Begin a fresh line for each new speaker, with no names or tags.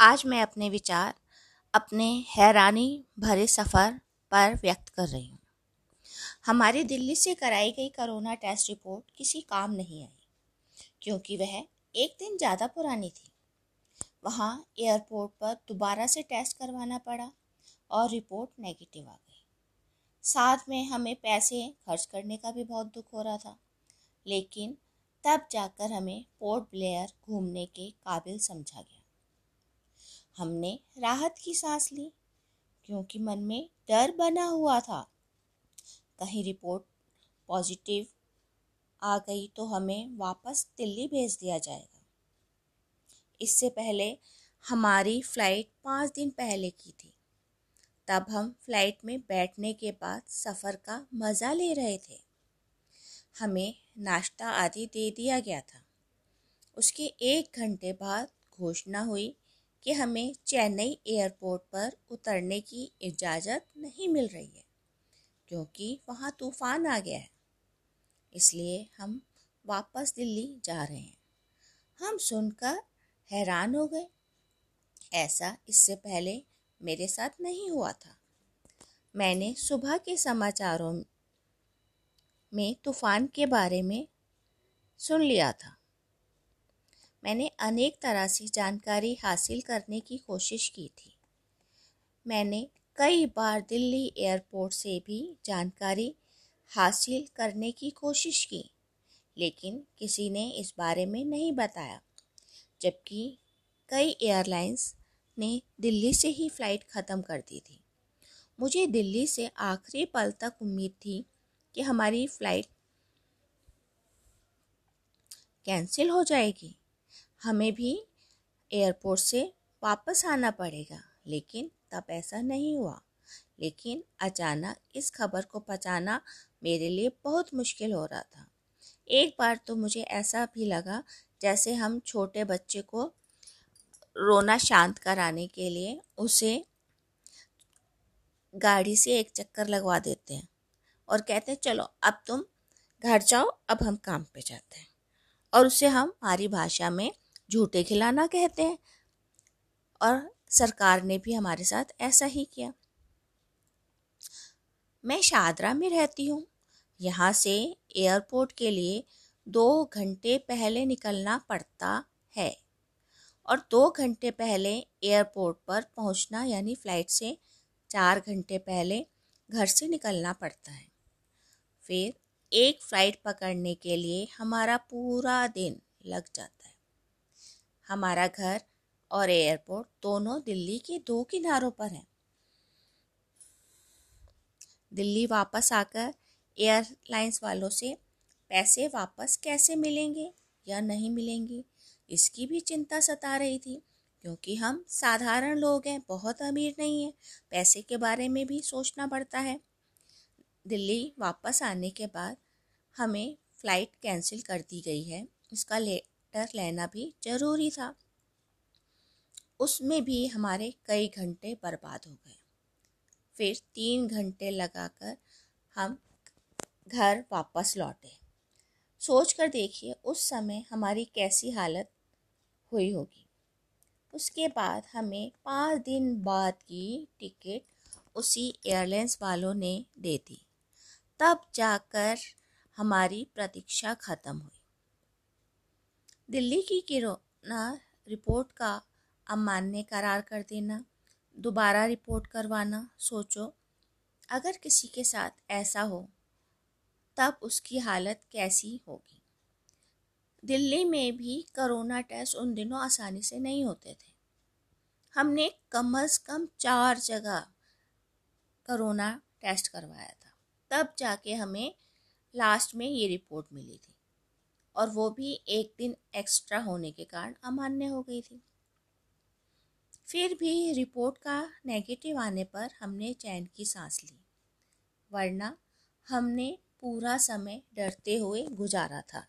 आज मैं अपने विचार, अपने हैरानी भरे सफ़र पर व्यक्त कर रही हूँ। हमारी दिल्ली से कराई गई कोरोना टेस्ट रिपोर्ट किसी काम नहीं आई, क्योंकि वह एक दिन ज़्यादा पुरानी थी। वहाँ एयरपोर्ट पर दोबारा से टेस्ट करवाना पड़ा और रिपोर्ट नेगेटिव आ गई। साथ में हमें पैसे खर्च करने का भी बहुत दुख हो रहा था, लेकिन तब जाकर हमें पोर्ट ब्लेयर घूमने के काबिल समझा गया। हमने राहत की सांस ली, क्योंकि मन में डर बना हुआ था। कहीं रिपोर्ट पॉजिटिव आ गई तो हमें वापस दिल्ली भेज दिया जाएगा। इससे पहले हमारी फ़्लाइट पाँच दिन पहले की थी। तब हम फ़्लाइट में बैठने के बाद सफ़र का मज़ा ले रहे थे। हमें नाश्ता आदि दे दिया गया था। उसके एक घंटे बाद घोषणा हुई कि हमें चेन्नई एयरपोर्ट पर उतरने की इजाज़त नहीं मिल रही है, क्योंकि वहाँ तूफ़ान आ गया है। इसलिए हम वापस दिल्ली जा रहे हैं। हम सुनकर हैरान हो गए। ऐसा इससे पहले मेरे साथ नहीं हुआ था। मैंने सुबह के समाचारों में तूफ़ान के बारे में सुन लिया था। मैंने अनेक तरह से जानकारी हासिल करने की कोशिश की थी। मैंने कई बार दिल्ली एयरपोर्ट से भी जानकारी हासिल करने की कोशिश की, लेकिन किसी ने इस बारे में नहीं बताया, जबकि कई एयरलाइंस ने दिल्ली से ही फ़्लाइट ख़त्म कर दी थी। मुझे दिल्ली से आखिरी पल तक उम्मीद थी कि हमारी फ़्लाइट कैंसिल हो जाएगी। हमें भी एयरपोर्ट से वापस आना पड़ेगा। लेकिन तब ऐसा नहीं हुआ। लेकिन अचानक इस खबर को पचाना मेरे लिए बहुत मुश्किल हो रहा था। एक बार तो मुझे ऐसा भी लगा जैसे हम छोटे बच्चे को रोना शांत कराने के लिए उसे गाड़ी से एक चक्कर लगवा देते हैं और कहते हैं, चलो, अब तुम घर जाओ, अब हम काम पे जाते हैं। और उसे हम हमारी भाषा में झूठे खिलाना कहते हैं। और सरकार ने भी हमारे साथ ऐसा ही किया। मैं शाहदरा में रहती हूँ। यहाँ से एयरपोर्ट के लिए दो घंटे पहले निकलना पड़ता है। और दो घंटे पहले एयरपोर्ट पर पहुँचना यानी फ़्लाइट से चार घंटे पहले घर से निकलना पड़ता है। फिर एक फ़्लाइट पकड़ने के लिए हमारा पूरा दिन लग जाता हमारा घर और एयरपोर्ट दोनों दिल्ली के दो किनारों पर हैं। दिल्ली वापस आकर एयरलाइंस वालों से पैसे वापस कैसे मिलेंगे या नहीं मिलेंगे, इसकी भी चिंता सता रही थी, क्योंकि हम साधारण लोग हैं, बहुत अमीर नहीं हैं, पैसे के बारे में भी सोचना पड़ता है। दिल्ली वापस आने के बाद हमें फ़्लाइट कैंसिल कर दी गई है, इसका ले लेटर लेना भी ज़रूरी था। उसमें भी हमारे कई घंटे बर्बाद हो गए। फिर तीन घंटे लगाकर हम घर वापस लौटे। सोच कर देखिए, उस समय हमारी कैसी हालत हुई होगी। उसके बाद हमें पाँच दिन बाद की टिकट उसी एयरलाइंस वालों ने दे दी। तब जाकर हमारी प्रतीक्षा ख़त्म हुई। दिल्ली की कोरोना रिपोर्ट का अमान्य करार कर देना, दोबारा रिपोर्ट करवाना, सोचो। अगर किसी के साथ ऐसा हो, तब उसकी हालत कैसी होगी? दिल्ली में भी कोरोना टेस्ट उन दिनों आसानी से नहीं होते थे। हमने कम अज़ कम चार जगह कोरोना टेस्ट करवाया था। तब जाके हमें लास्ट में ये रिपोर्ट मिली थी। और वो भी एक दिन एक्स्ट्रा होने के कारण अमान्य हो गई थी। फिर भी रिपोर्ट का नेगेटिव आने पर हमने चैन की सांस ली, वरना हमने पूरा समय डरते हुए गुजारा था।